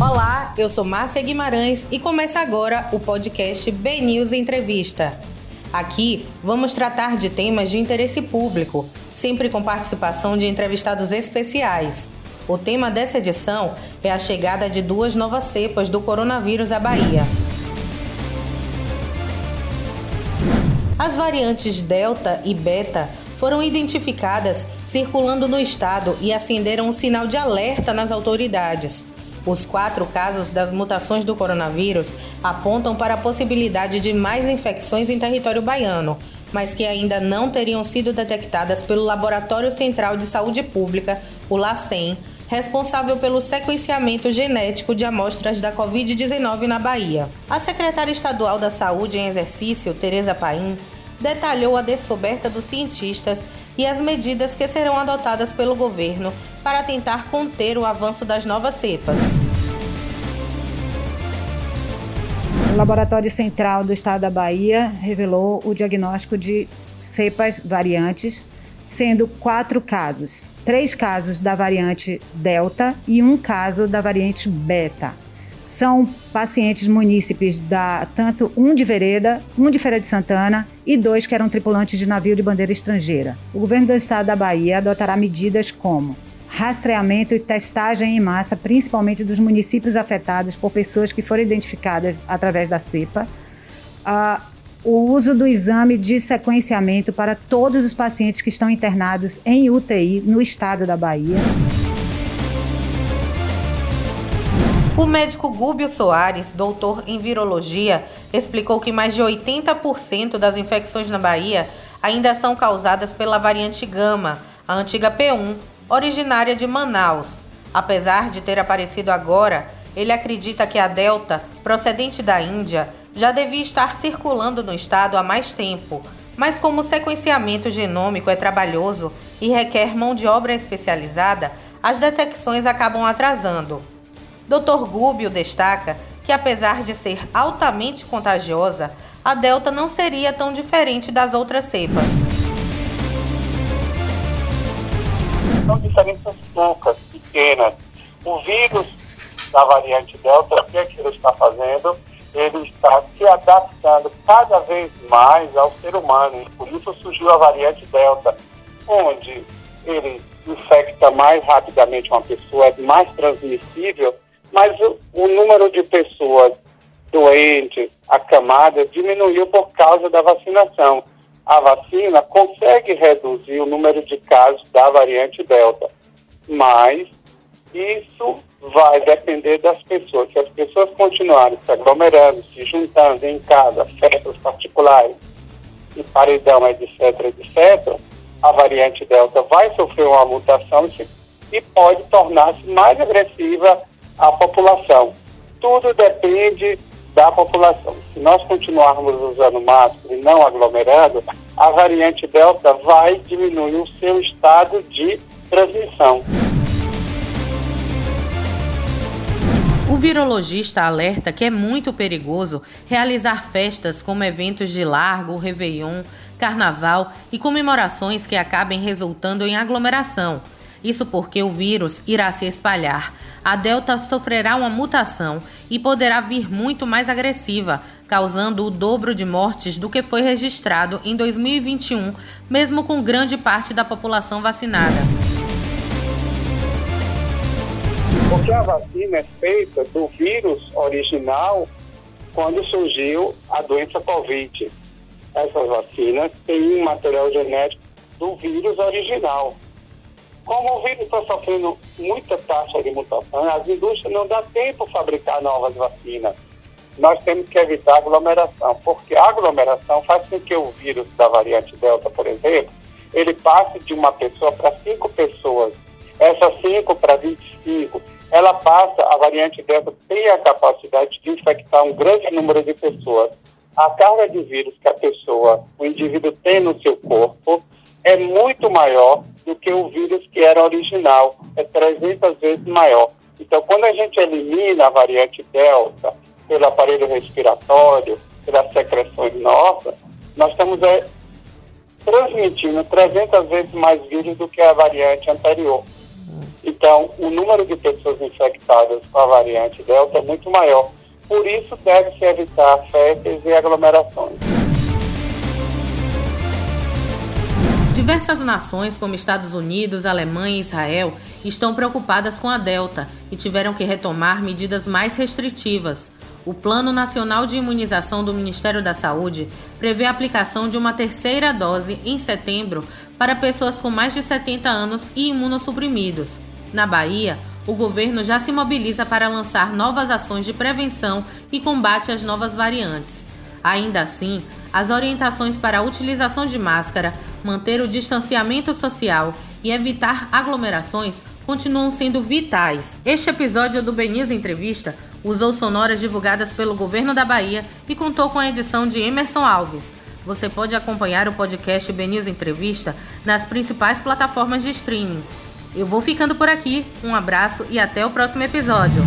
Olá, eu sou Márcia Guimarães e começa agora o podcast B News Entrevista. Aqui vamos tratar de temas de interesse público, sempre com participação de entrevistados especiais. O tema dessa edição é a chegada de duas novas cepas do coronavírus à Bahia. As variantes Delta e Beta foram identificadas circulando no estado e acenderam um sinal de alerta nas autoridades. Os quatro casos das mutações do coronavírus apontam para a possibilidade de mais infecções em território baiano, mas que ainda não teriam sido detectadas pelo Laboratório Central de Saúde Pública, o LACEN, responsável pelo sequenciamento genético de amostras da Covid-19 na Bahia. A secretária estadual da Saúde em exercício, Tereza Paim, detalhou a descoberta dos cientistas e as medidas que serão adotadas pelo governo para tentar conter o avanço das novas cepas. O Laboratório Central do Estado da Bahia revelou o diagnóstico de cepas variantes, sendo quatro casos: três casos da variante Delta e um caso da variante Beta são pacientes munícipes da tanto um de Vereda, um de Feira de Santana e dois que eram tripulantes de navio de bandeira estrangeira. O governo do estado da Bahia adotará medidas como rastreamento e testagem em massa, principalmente dos municípios afetados por pessoas que foram identificadas através da cepa. Uh, o uso do exame de sequenciamento para todos os pacientes que estão internados em UTI no estado da Bahia. O médico Gúbio Soares, doutor em virologia, explicou que mais de 80% das infecções na Bahia ainda são causadas pela variante Gama, a antiga P1, originária de Manaus. Apesar de ter aparecido agora, ele acredita que a Delta, procedente da Índia, já devia estar circulando no estado há mais tempo, mas como o sequenciamento genômico é trabalhoso e requer mão de obra especializada, as detecções acabam atrasando. Dr. Gúbio destaca que, apesar de ser altamente contagiosa, a Delta não seria tão diferente das outras cepas. São diferenças poucas, pequenas. O vírus da variante Delta, o que, é que ele está fazendo? Ele está se adaptando cada vez mais ao ser humano. Por isso surgiu a variante Delta, onde ele infecta mais rapidamente uma pessoa, é mais transmissível mas o, o número de pessoas doentes, acamadas, diminuiu por causa da vacinação. A vacina consegue reduzir o número de casos da variante Delta, mas isso vai depender das pessoas. Se as pessoas continuarem se aglomerando, se juntando em casa, festas particulares, e paredão, etc., etc., a variante Delta vai sofrer uma mutação e pode tornar-se mais agressiva a população. Tudo depende da população. Se nós continuarmos usando máscara e não aglomerando, a variante Delta vai diminuir o seu estado de transmissão. O virologista alerta que é muito perigoso realizar festas como eventos de largo, réveillon, carnaval e comemorações que acabem resultando em aglomeração. Isso porque o vírus irá se espalhar. A Delta sofrerá uma mutação e poderá vir muito mais agressiva, causando o dobro de mortes do que foi registrado em 2021, mesmo com grande parte da população vacinada. Porque a vacina é feita do vírus original quando surgiu a doença Covid. Essas vacinas têm um material genético do vírus original. Como o vírus está sofrendo muita taxa de mutação, as indústrias não dá tempo fabricar novas vacinas. Nós temos que evitar aglomeração, porque a aglomeração faz com que o vírus da variante Delta, por exemplo, ele passe de uma pessoa para cinco pessoas. Essas cinco para 25, ela passa, a variante Delta tem a capacidade de infectar um grande número de pessoas. A carga de vírus que a pessoa, o indivíduo tem no seu corpo, é muito maior do que o vírus que era original, é 300 vezes maior. Então, quando a gente elimina a variante Delta pelo aparelho respiratório, pelas secreções nossas, nós estamos é, transmitindo 300 vezes mais vírus do que a variante anterior. Então, o número de pessoas infectadas com a variante Delta é muito maior. Por isso, deve-se evitar festas e aglomerações. Diversas nações, como Estados Unidos, Alemanha e Israel, estão preocupadas com a Delta e tiveram que retomar medidas mais restritivas. O Plano Nacional de Imunização do Ministério da Saúde prevê a aplicação de uma terceira dose em setembro para pessoas com mais de 70 anos e imunossuprimidos. Na Bahia, o governo já se mobiliza para lançar novas ações de prevenção e combate às novas variantes. Ainda assim, as orientações para a utilização de máscara, manter o distanciamento social e evitar aglomerações continuam sendo vitais. Este episódio do BNews Entrevista usou sonoras divulgadas pelo governo da Bahia e contou com a edição de Emerson Alves. Você pode acompanhar o podcast BNews Entrevista nas principais plataformas de streaming. Eu vou ficando por aqui, um abraço e até o próximo episódio.